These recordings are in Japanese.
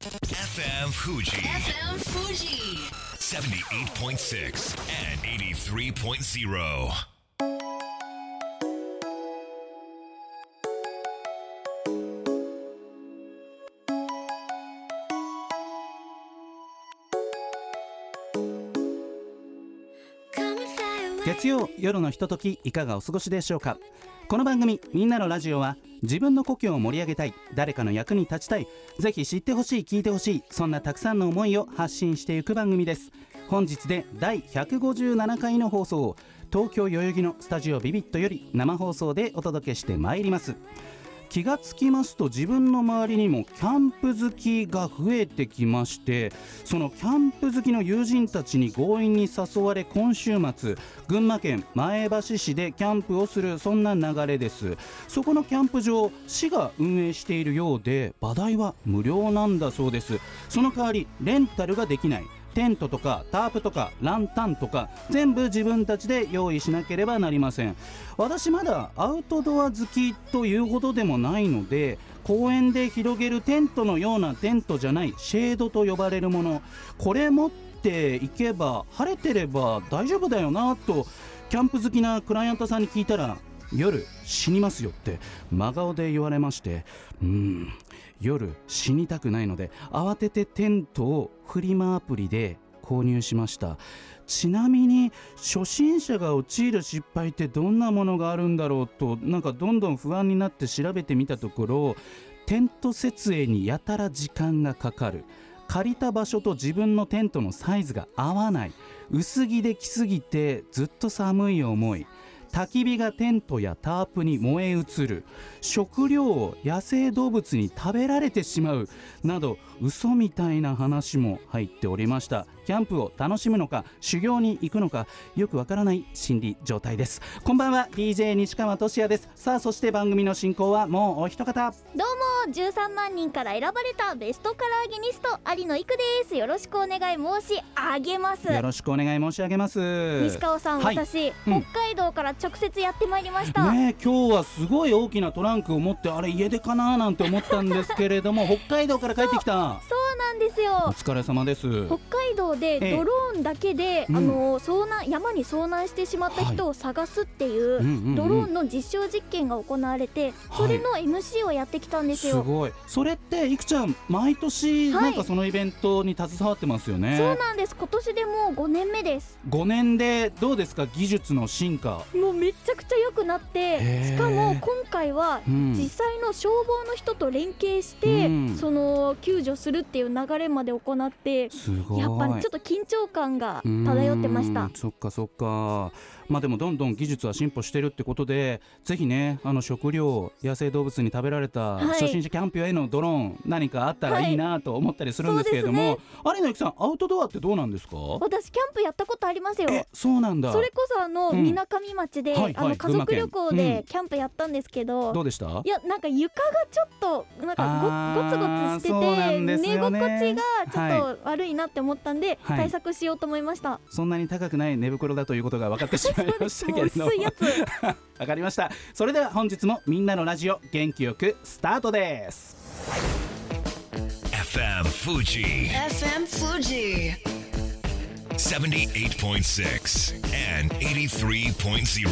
FM Fuji FM Fuji. 78.6 and 83.0. 月曜夜のひとときいかがお過ごしでしょうか？この番組「みんなのラジオは」自分の故郷を盛り上げたい誰かの役に立ちたいぜひ知ってほしい聞いてほしいそんなたくさんの思いを発信していく番組です。本日で第157回の放送を東京代々木のスタジオビビットより生放送でお届けしてまいります。気がつきますと自分の周りにもキャンプ好きが増えてきましてそのキャンプ好きの友人たちに強引に誘われ今週末群馬県前橋市でキャンプをするそんな流れです。そこのキャンプ場市が運営しているようで場代は無料なんだそうです。その代わりレンタルができない。テントとかタープとかランタンとか全部自分たちで用意しなければなりません。私まだアウトドア好きというほどでもないので公園で広げるテントのようなテントじゃないシェードと呼ばれるものこれ持っていけば晴れてれば大丈夫だよなとキャンプ好きなクライアントさんに聞いたら夜死にますよって真顔で言われましてうん夜死にたくないので慌ててテントをフリマアプリで購入しました。ちなみに初心者が陥る失敗ってどんなものがあるんだろうとなんかどんどん不安になって調べてみたところテント設営にやたら時間がかかる。借りた場所と自分のテントのサイズが合わない。薄着で来すぎてずっと寒い思い。焚き火がテントやタープに燃え移る。食料を野生動物に食べられてしまう。など嘘みたいな話も入っておりました。キャンプを楽しむのか修行に行くのかよくわからない心理状態です。こんばんは DJ 西川俊也です。さあそして番組の進行はもうお一方。どうも。13万人から選ばれたベストカラーゲニスト有野育です。よろしくお願い申し上げます。よろしくお願い申し上げます。西川さん、はい。私、うん。北海道から直接やってまいりました、ねえ今日はすごい大きなトランクを持ってあれ家出かななんて思ったんですけれども 北海道から帰ってきた。そうなんですおよ疲れ様です。北海道でええ。ドローンだけで、うん。あの遭難山に遭難してしまった人を探すっていう、ドローンの実証実験が行われて、それの MC をやってきたんですよ、すごい。それっていくちゃん毎年はい。なんかそのイベントに携わってますよね、そうなんです。今年でもう5年目です。5年でどうですか？技術の進化。もうめちゃくちゃ良くなってしかも今回はうん。実際の消防の人と連携して、うん。その救助するっていう流れまで行ってやっぱりちょっと緊張感が漂ってました。そっかそっかまあでもどんどん技術は進歩してるってことでぜひねあの食料野生動物に食べられたはい。初心者キャンプへのドローン何かあったらはいいいなと思ったりするんですけれども、有野由紀さんアウトドアってどうなんですか？私キャンプやったことありますよ。えそうなんだ。それこそあのうん。みなかみ町で、はいはいあの家族旅行でキャンプやったんですけど、どうでした？いやなんか床がちょっとなんかゴツゴツしててんです寝心地がちょっと悪いなって思ったんで、はい。対策しようと思いました、そんなに高くない寝袋だということが分かってしまいましたけもうれども薄いやつわかりました。それでは本日もみんなのラジオ元気よくスタートです。FM Fuji. FM Fuji. 78.6 and 83.0.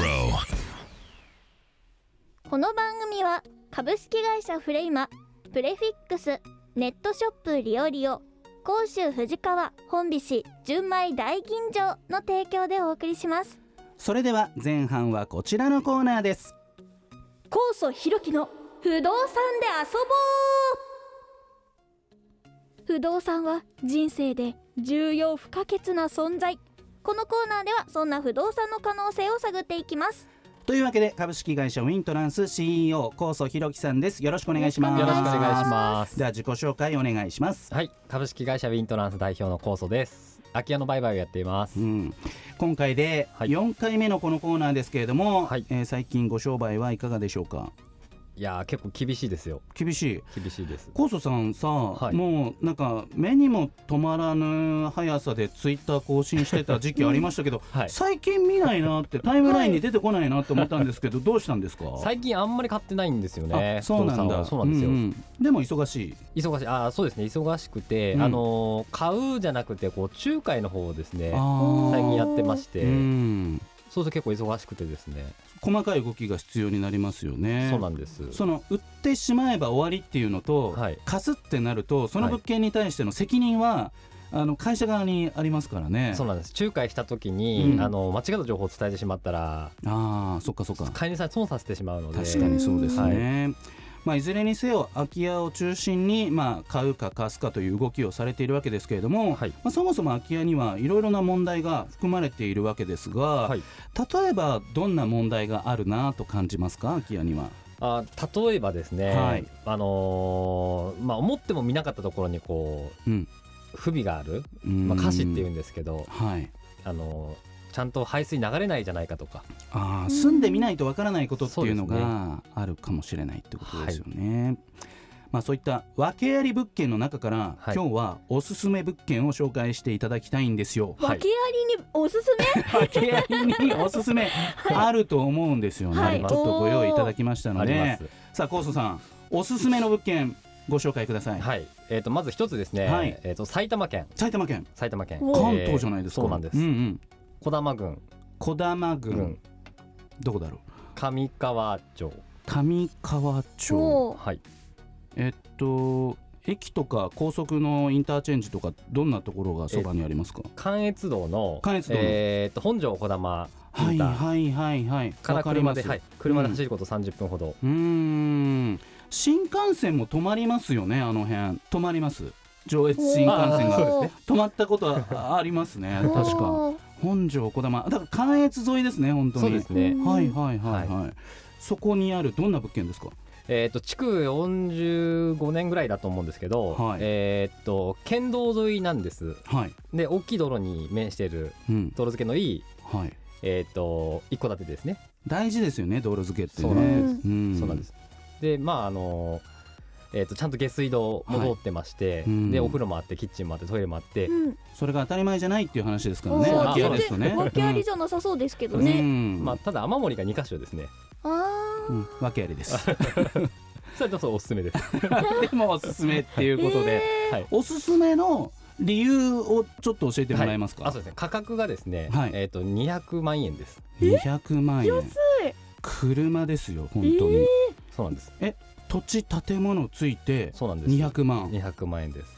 この番組は株式会社フレイマプレフィックスネットショップリオリオ甲州藤川本菱純米大吟醸の提供でお送りしますそれでは前半はこちらのコーナーです。高祖弘樹の不動産で遊ぼう。不動産は人生で重要不可欠な存在。このコーナーではそんな不動産の可能性を探っていきます。というわけで株式会社ウィントランス CEO 高祖弘樹さんです。よろしくお願いします。よろしくお願いします。では自己紹介お願いします。はい。株式会社ウィントランス代表の高祖です。空き家の売買をやっています、うん、今回ではい。4回目のこのコーナーですけれども、はい。えー最近ご商売はいかがでしょうか？いやー結構厳しいですよ。厳しい。厳しいです。高祖さんさ、はい。もうなんか目にも止まらぬ速さでツイッター更新してた時期ありましたけど、はい。最近見ないなってタイムラインに出てこないなって思ったんですけど、どうしたんですか？最近あんまり買ってないんですよね。あそうなんだ。そうなんですよ、んでも忙しい。忙しい。あーそうですね。忙しくて、うん。あのー買うじゃなくてこう仲介の方をですね最近やってまして、うんそうすると結構忙しくてですね、細かい動きが必要になりますよね。そうなんです。その売ってしまえば終わりっていうのと、はい。貸すってなるとその物件に対しての責任は、あの会社側にありますからね。そうなんです。仲介した時に、うん。あの間違った情報を伝えてしまったらああそっかそっか。飼い主さんに損させてしまうので。確かにそうですはね、まあ、いずれにせよ空き家を中心に、まあ、買うか貸すかという動きをされているわけですけれども、はいまあ、そもそも空き家にはいろいろな問題が含まれているわけですが、はい例えばどんな問題があるなと感じますか空き家には？あ例えばですね、はい。あのーまあ、思っても見なかったところにこううん。不備がある、うん。まあ、歌詞っていうんですけど、はい。あのーちゃんと排水流れないじゃないかとか。あー住んでみないとわからないことっていうのがあるかもしれないってことですよね。まあ、そういった訳あり物件の中から、はい。今日はおすすめ物件を紹介していただきたいんですよ。はい。訳ありにおすすめ？訳ありにおすすめあると思うんですよね。はい。ちょっとご用意いただきましたので。さあ高祖さんおすすめの物件ご紹介ください。はい、えー、とまず一つですね、はい。えー、と埼玉県。埼玉県。埼玉県。お関えー東じゃないですか。そうなんです、うんうん児玉郡。児玉郡、郡。どこだろう？上川町。上川町。はい。えっと駅とか高速のインターチェンジとかどんなところがそばにありますか？関越道の関越道の。えー、と本庄児玉イはいンター。はいはいはい。からわかります。車で、はい、車で走ること30分ほど、うーん。新幹線も止まりますよねあの辺。止まります。上越新幹線が。止まったことはありますね。確か。おー本庄児玉。だから関越沿いですね本当に。そうですね、はいはいはいはい、そこにあるどんな物件ですか？えー、と築45年ぐらいだと思うんですけど、はい。えー、と県道沿いなんです。はい。で大きい道路に面しているうん。道路付けのいい、はい。えー、と一戸建てですね。大事ですよね道路付けってね。そうなんです。うん。そうなんです。で、まああのえー、とちゃんと下水道も通ってまして、うん。でお風呂もあってキッチンもあってトイレもあって、うん。それが当たり前じゃないっていう話ですからね。訳ありじゃなさそうですけどうね、ん。まあ、ただ雨漏りが2箇所ですね。あうん。訳ありです。それとそうおすすめです。でもおすすめっていうことで、はい。おすすめの理由をちょっと教えてもらえますか、あそうですね。価格がですね、はい。えっ、と200万円です。200万円。安い。車ですよ本当に、そうなんです土地建物ついてそうなんです。200万。200万円です。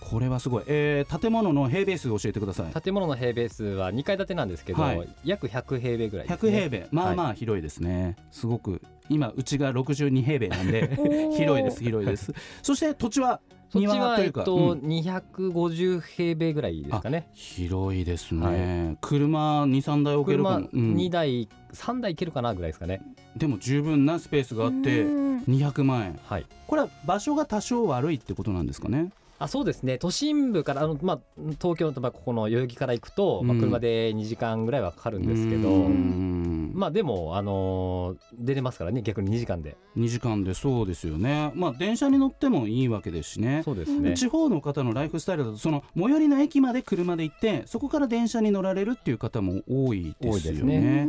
これはすごい、えー、建物の平米数教えてください。建物の平米数は2階建てなんですけど、はい。約100平米ぐらいです、100ね、平米。まあまあ広いですね、すごく今うちが62平米なんで 広いです広いです。そして土地はそっちは、えっとうん。250平米ぐらいですかね。広いですね、はい。車23台置けるか車も、うん。2台、3台いけるかなぐらいですかね。でも十分なスペースがあってうん。200万円。はい。これは場所が多少悪いってことなんですかねあそうですね。都心部からあの、まあ、東京のまあここの代々木から行くと、まあ、うん車で2時間ぐらいはかかるんですけど、うん。まあでも、あのー出れますからね。逆に2時間で。2時間でそうですよね。まあ電車に乗ってもいいわけですしね。そうですね。地方の方のライフスタイルだとその最寄りの駅まで車で行ってそこから電車に乗られるっていう方も多いですよね。ね。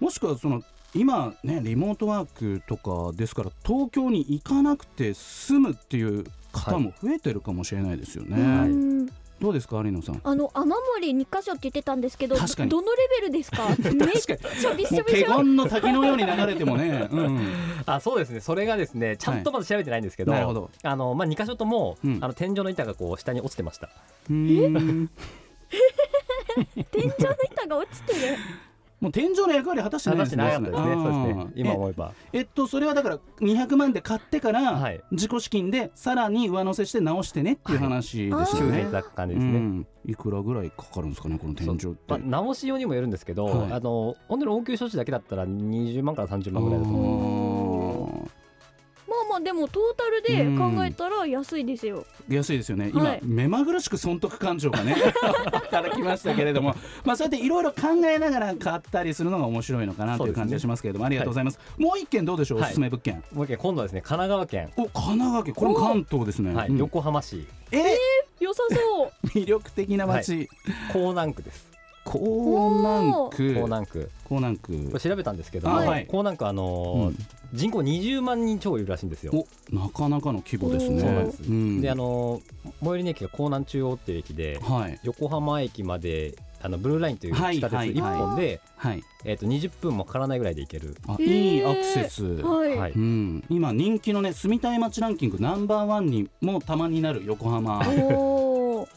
もしくはその今ねリモートワークとかですから東京に行かなくて済むっていう方も増えてるかもしれないですよね、うん。どうですか有野さん？あの雨漏り2箇所って言ってたんですけど確かに。どのレベルですか？めっちゃびっしょびしょ。厳の滝のように流れてもね、うん、あそうですね。それがですねちゃんとまだ調べてないんですけど,、なるほど。あのまあ、2箇所とも、うん。あの天井の板がこう下に落ちてました。うーん。天井の板が落ちてるもう天井の役割果たしてないですね。そうですね。今え思えば。えっとそれはだから200万で買ってから、はい。自己資金でさらに上乗せして直してねっていう話ですよね。いく感じうですね、ん、いくらぐらいかかるんですかねこの天井って。まあ、直し用にもよるんですけど、はい。あの本当に応急処置だけだったら20万から30万ぐらいだと思うあーまあまあでもトータルで考えたら安いですよ。安いですよね。今、はい。目まぐるしく損得感情がね 働きましたけれども。まあそうやっていろいろ考えながら買ったりするのが面白いのかなという感じがしますけれども、ありがとうございます、もう一件どうでしょう？おはい。すすめ物件、もう一件今度はですね。神奈川県、お神奈川県。これも関東ですね、はい。うん。横浜市。え良さそう。魅力的な街、江南区です江南区。江南区。江南区。これ調べたんですけども、あはい。江南区あのー人口20万人超いるらしいんですよ。おなかなかの規模ですね。そうなんです。ん。であのー最寄りの駅が江南中央っていう駅ではい。横浜駅まであのブルーラインというはい地下鉄はい。1本で、はい。えー、と20分もかからないぐらいで行ける、あいいアクセス、はい、はい。うん、今人気のね住みたい街ランキングナンバーワンにもたまになる横浜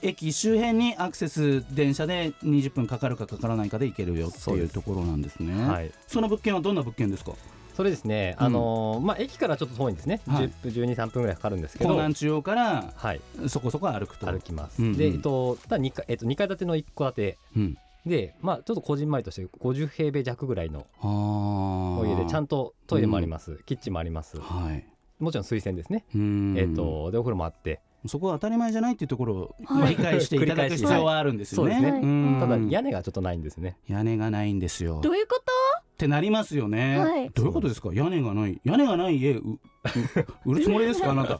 駅周辺にアクセス電車で20分かかるかかからないかで行けるよっていうところなんですね。はい、その物件はどんな物件ですか？それですね、うん。あのーまあ、駅からちょっと遠いんですね、はい。10分12、3分ぐらいかかるんですけ江ど、南中央からはい、そこそこ歩くと。歩きます。うんうん。で、えっと、ただ 2, 階えっと、2階建ての1戸建て。うん。で、まあ、ちょっとこじんまりとして50平米弱ぐらいのあお家でちゃんんとトイレもあります、キッチンもあります。はい。もちろん水洗ですね、うん。えっとでお風呂もあってそこは当たり前じゃないっていうところをはい。理解していただく必要はあるんですよね。繰り返しそうですね。ん。ただ屋根がちょっとないんですね。屋根がないんですよ。どういうこと？ってなりますよね。はい。どういうことですか？屋根がない。屋根がない家売るつもりですか？あ なた。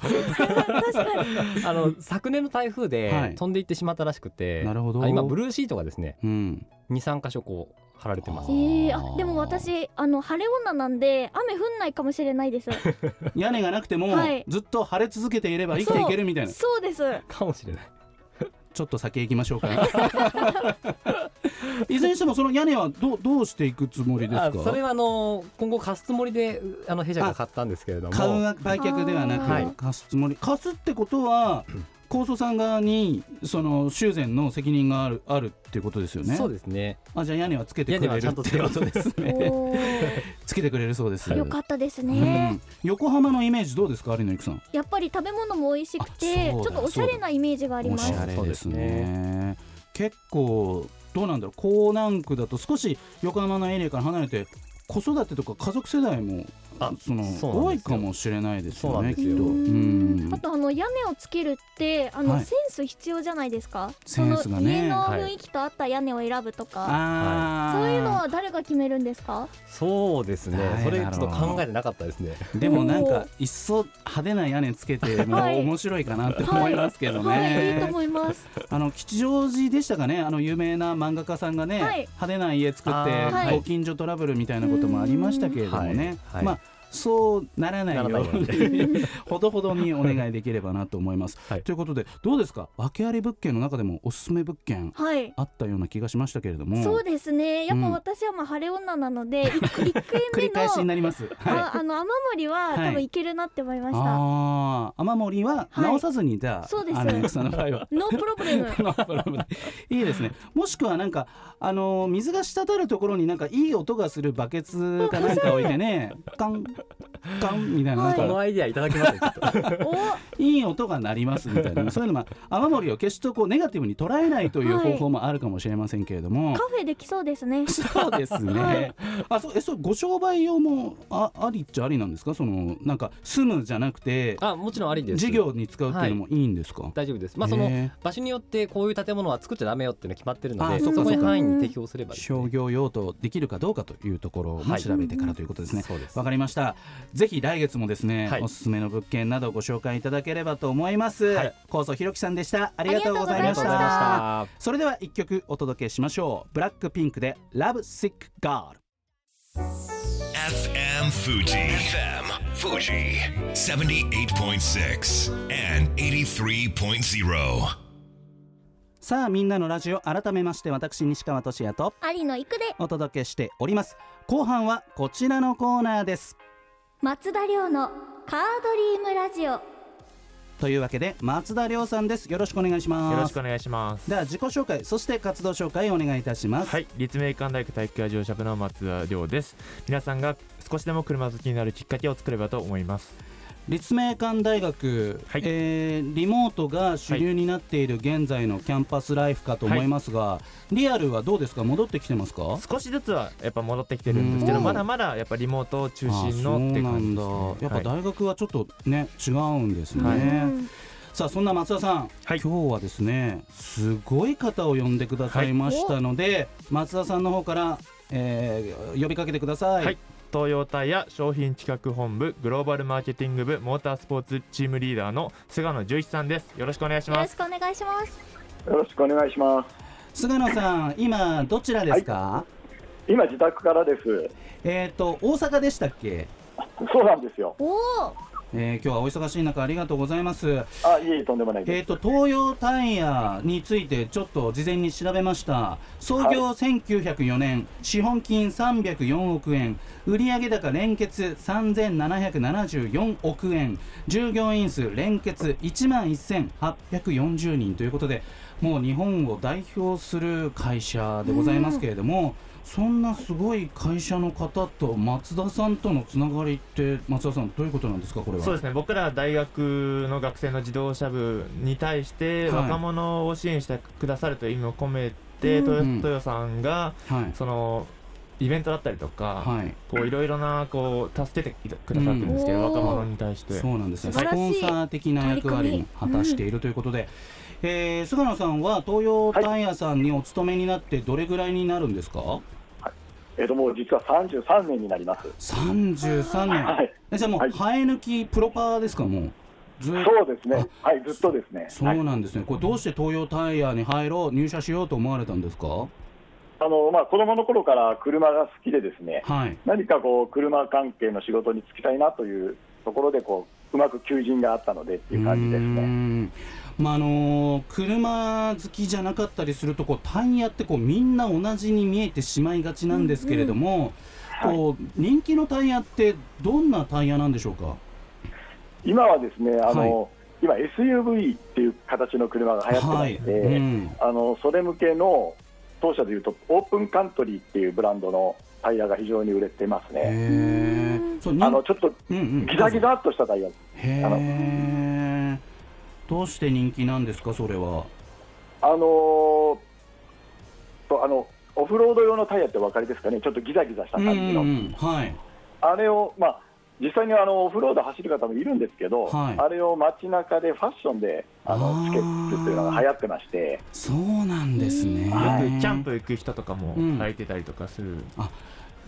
あの昨年の台風はい。で飛んでいってしまったらしくて、なるほど。あ今ブルーシートがですねうん。23箇所こう貼られてます。あえー、あでも私あの晴れ女なんで雨降んないかもしれないです。屋根がなくても、はい。ずっと晴れ続けていれば生きていけるみたいな。そう。です。かもしれない。ちょっと先行きましょうか。いずれにしてもその屋根はどうどうしていくつもりですか？あそれはあの今後貸すつもりであの弊社が買ったんですけれども。買う売却ではなく、はい。貸すつもり。貸すってことは高層さん側にその修繕の責任があるあるっていうことですよね。そうですね。あじゃあ屋根はつけて屋くれる根はちゃんとですね。つけてくれるそうです。よかったですうねん、横浜のイメージどうですか有野さん？やっぱり食べ物も美味しくてちょっとおしゃれなイメージがありおしますゃれですね。結構どうなんだろう。江南区だと少し横浜のエリアから離れて子育てとか家族世代もあその多いかもしれないですよよ。ねきっと。うん。あとあの屋根をつけるってあの、はい。センス必要じゃないですか？センスがね。その家のはい雰囲気と合った屋根を選ぶとか、あーそういうのは誰が決めるんですか？そうですね。はい。それちょっと考えてなかったですね。でもなんかいっそ派手な屋根つけてもはい。面白いかなって思いますけどはい。い。いとね。思います。あの吉祥寺でしたかねあの有名な漫画家さんがね、はい。派手な家作って、ご近所トラブルみたいなこともありましたけれどもね、はい。はい。まあそうならないよ。うに ほどほどにお願いできればなと思います。はい。ということでどうですか？訳あり物件の中でもおすすめ物件はい。あったような気がしましたけれども。そうですね。やっぱうん。私はまあ晴れ女なので一一回繰目り返しにのなります。はい。ああの雨漏りははい。多分いけるなって思いました、ああ雨漏りははい。直さずにじゃあ、そうです。あのさんの場合は。ノープロブレム。いいですね。もしくはなんかあのー水が滴るところになんかいい音がするバケツかなんか置いてね カンカンみたいななんはいか。このアイディアいただきますちょっと。おいい音が鳴りますみたいなそういうのも雨漏りを決してこうネガティブに捉えないというはい。方法もあるかもしれませんけれども、カフェできそうですね。そうですね。は いあ、そう、え、そう、ご商売用も、あ、ありっちゃありなんですか？その、なんか、住むじゃなくて。あもちろんありです。事業に使うっていうのもいいんですか？大丈夫です。まあそのへ場所によってこういう建物は作っちゃダメよっていうの決まってるのであそこに範囲に適用すればーですね。商業用途できるかどうかというところもはい。調べてからということですね。そうです。わかりました。ぜひ来月もですね、はいおすすめの物件などご紹介いただければと思います。はい高層ひろきさんでした。ありがとうございましたそれでは一曲お届けしましょう。ブラックピンクで Love Sick Girl。FM Fuji. FM Fuji. 78.6 and 83.0. さあみんなのラジオ改めまして私西川俊也と有野行くでお届けしております後半はこちらのコーナーです松田亮のカードリームラジオというわけで松田亮さんですよろしくお願いしますよろしくお願いします。では自己紹介そして活動紹介をお願いいたしますはい、立命館大学体育科乗車部の松田亮です。皆さんが少しでも車好きになるきっかけを作ればと思います。立命館大学、はい。えーリモートが主流になっている現在のキャンパスライフかと思いますが、リアルはどうですか？戻ってきてますか？少しずつはやっぱ戻ってきてるんですけどうん。まだまだやっぱリモート中あ心のって感じです、ね、そうなんだ。やっぱはい大学はちょっとね、違うんですね、はい。うんさあそんな松田さん、はい。今日はですねすごい方を呼んでくださいましたので、松田さんの方から、えー呼びかけてください、はい東洋タイヤ商品企画本部グローバルマーケティング部モータースポーツチームリーダーの菅野十一さんです。よろしくお願いします。よろしくお願いします。よろしくお願いします。菅野さん今どちらですか、今自宅からです。えっ、と大阪でしたっけ？そうなんですよ。おおえー今日はお忙しい中ありがとうございます。あ、いえいえ、とんでもないえっ、です。と東洋タイヤについてちょっと事前に調べました。創業1904年、資本金304億円、売上高連結3774億円、従業員数連結1万1840人ということで、もう日本を代表する会社でございますけれども。そんなすごい会社の方と松田さんとのつながりって松田さんどういうことなんですかこれは？そうですね。僕ら大学の学生の自動車部に対してはい。若者を支援してくださるという意味を込めて、うんトヨうん。トヨさんがはい。そのイベントだったりとか、はい。こういろいろなこう助けてくださってるんですけど、うん。若者に対して。そうなんですね。スポンサー的な役割も果たしているということで、えー菅野さんは東洋タイヤさんにお勤めになってどれぐらいになるんですか？えっと、もう実は33年になります。三十三年。はい。えじゃあもうはい生え抜きプロパーですか？もう。ずっそうですね。はい、ずっとですね。そうはい。なんですね。これどうして東洋タイヤに入ろう入社しようと思われたんですか？あの、まあ、子供の頃から車が好きでですね、はい。何かこう、車関係の仕事に就きたいなというところで、こう、うまく求人があったのでっていう感じですね。んまああのー車好きじゃなかったりするとこうタイヤってこうみんな同じに見えてしまいがちなんですけれども、こう人気のタイヤってどんなタイヤなんでしょうか？今はですね、あの、今 SUV っていう形の車が流行ってまはい、して、うん。あのそれ向けの当社でいうとオープンカントリーっていうブランドのタイヤが非常に売れてますね。あのちょっとうんうん。ギザギザっとしたタイヤ。へえどうして人気なんですかそれは？あのーとあのオフロード用のタイヤってお分かりですかね？ちょっとギザギザしたうん感じの。うんうんはい。あれをまあ実際にあのオフロード走る方もいるんですけど、はい。あれを街中でファッションであのつけるっていうのが流行ってまして、そうなんですね。はいよくキャンプ行く人とかもうん。履いてたりとかする、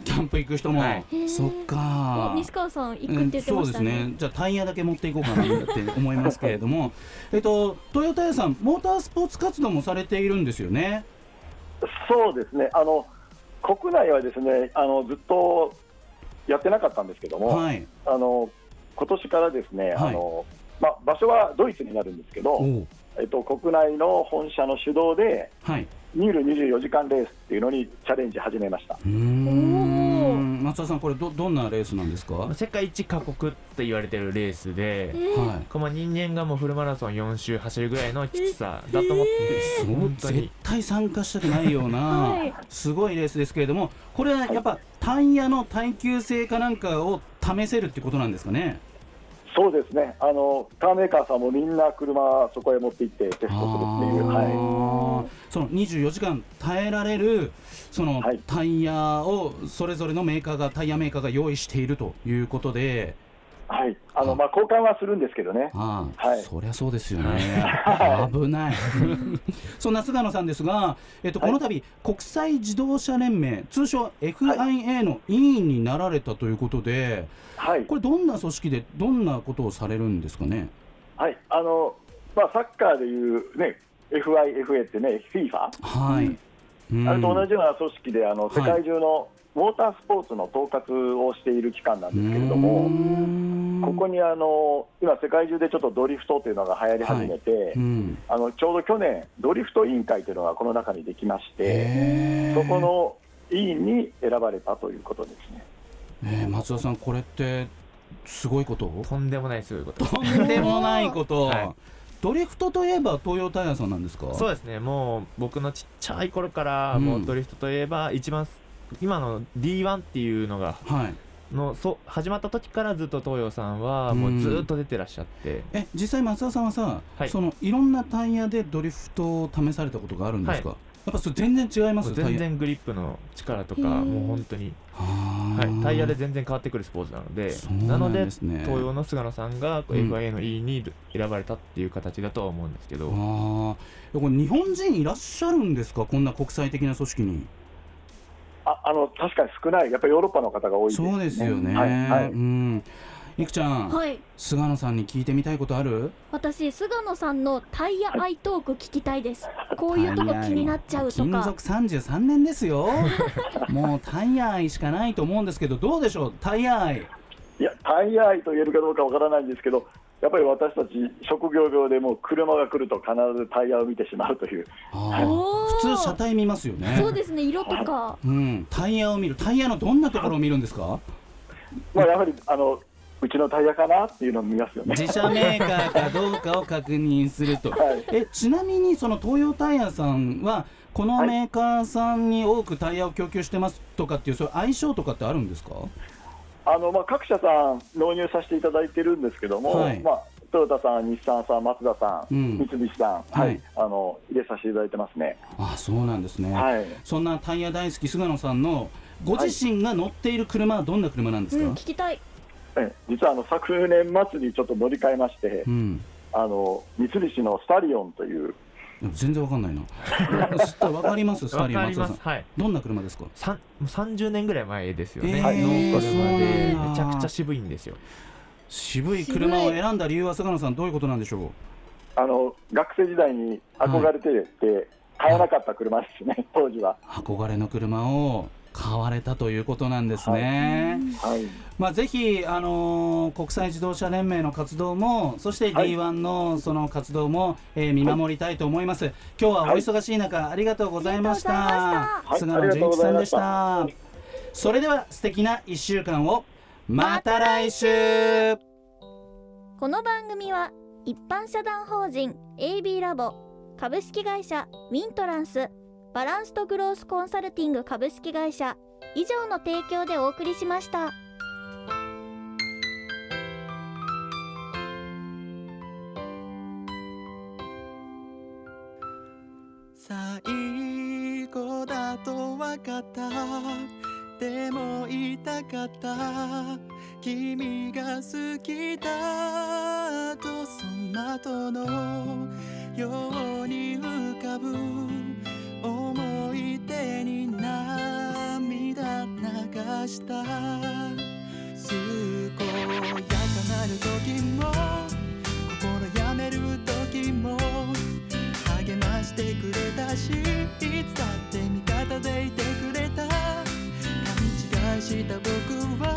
キャンプ行く人も、はい。そっか。お西川さん行くってうん言ってましたそうですね。じゃあタイヤだけ持っていこうかなって思いますけれども。えっとトヨタ屋さんモータースポーツ活動もされているんですよね？そうですね。あの国内はですねあのずっとやってなかったんですけども、はい。あの今年からですね、はい。あのまあ、場所はドイツになるんですけど、えっと、国内の本社の主導で、はいニール24時間レースっていうのにチャレンジ始めました。うーん。松田さんこれどどんなレースなんですか？は世界一過酷って言われてるレースで、い。この人間がもうフルマラソン4周走るぐらいのきつさだと思って、そう絶本当に。対参加したくないような、はい。すごいレースですけれどもこれはやっぱタイヤの耐久性かなんかを試せるってことなんですかね？そうですね。あのカーメーカーさんもみんな車そこへ持って行ってテストするっていう、はい、その24時間耐えられるそのはい。タイヤをそれぞれのメーカーがタイヤメーカーが用意しているということで、はい、あのまあ交換はするんですけどね、ああ、はい。そりゃそうですよね、危ない。そんな菅野さんですが、えっと、この度、国際自動車連盟、通称 FIA の委員になられたということで、はい。これ、どんな組織で、どんなことをされるんですかね？はい。あのまあ、サッカーでいう、ね、FIFA ってね、FIFA、はい。うん。あれと同じような組織であのはい。世界中のモータースポーツの統括をしている機関なんですけれどうも、ん。ここにあの今、世界中でちょっとドリフトというのが流行り始めて、うん。あのちょうど去年、ドリフト委員会というのがこの中にできまして、そこの委員に選ばれたということですね。えー松田さん、これってすごいこと？とんでもないすごいこと。とんでもないこと、はい。ドリフトといえば東洋タイヤさんなんですかそうですねもう僕のちっちゃい頃からうんもうドリフトといえば一番今の D1 っていうのがはい。のそう始まった時からずっと東洋さんはもうずっと出てらっしゃって、え実際松田さんはさ、はい。そのいろんなタイヤでドリフトを試されたことがあるんですか、はやっぱそれ全然違います全然グリップの力とかもう本当に、ははい、ー。タイヤで全然変わってくるスポーツなのでそうななんのでですね。東洋の菅野さんが FIA の E に選ばれたっていう形だとは思うんですけど、あー。これ日本人いらっしゃるんですか？こんな国際的な組織にああの確かに少ない、やっぱりヨーロッパの方が多いです、ね、そうですよね、はいはい。うん。いくちゃん、はい。菅野さんに聞いてみたいことある？私菅野さんのタイヤアイトーク聞きたいです。こういうとこ気になっちゃうとか。勤続33年ですよ。もうタイヤ愛しかないと思うんですけどどうでしょう？タイヤ愛いや、タイヤ愛と言えるかどうかわからないんですけど、やっぱり私たち、職業病でもう車が来ると必ずタイヤを見てしまうという、普通車体見ますよね。そうですね色とか。うん、タイヤを見る。タイヤのどんなところを見るんですか？まあ、やはりあのうちのタイヤかなっていうのを見ますよね。自社メーカーかどうかを確認すると、はい。えちなみにその東洋タイヤさんはこのはいメーカーさんに多くタイヤを供給してますとかっていうそういう相性とかってあるんですか？あのまあ、各社さん、納入させていただいてるんですけども、はい。まあ、トヨタさん、日産さん、マツダさん、うん。三菱さん、ははいい。あの、入れさせていただいてますね。あそうなんですね、はい、そんなタイヤ大好き菅野さんのご自身が乗っている車はどんな車なんですか、うん聞きたい。え実はあの昨年末にちょっと乗り換えまして、うん。あの三菱のスタリオンという、全然わかんないな。すわかります、スタわかリオン松田さん。りますはいどんな車ですか？さんもう30年ぐらい前ですよね、えーはいノーそう車でめちゃくちゃ渋いんですよ渋い車を選んだ理由は菅野さんどういうことなんでしょあの学生時代に憧れてて、買えなかった車ですね、当時は。う。憧れの車を買われたということなんですね。はい、まあぜひあのー国際自動車連盟の活動もそしてはい D1 のその活動も、えー見守りたいと思います。今日はお忙しい中、ありがとうございました。ありがとうございました菅野純一さんでした。それでは素敵な一週間をまた来週。この番組は一般社団法人 AB ラボ株式会社ウィントランスバランスとグロースコンサルティング株式会社。以上の提供でお送りしました。最後だと分かった。でも言いたかった。君が好きだとその後のように浮かぶ。に涙流した。健やかなる時も心やめる時も励ましてくれたしいつだって味方でいてくれた。勘違いした僕は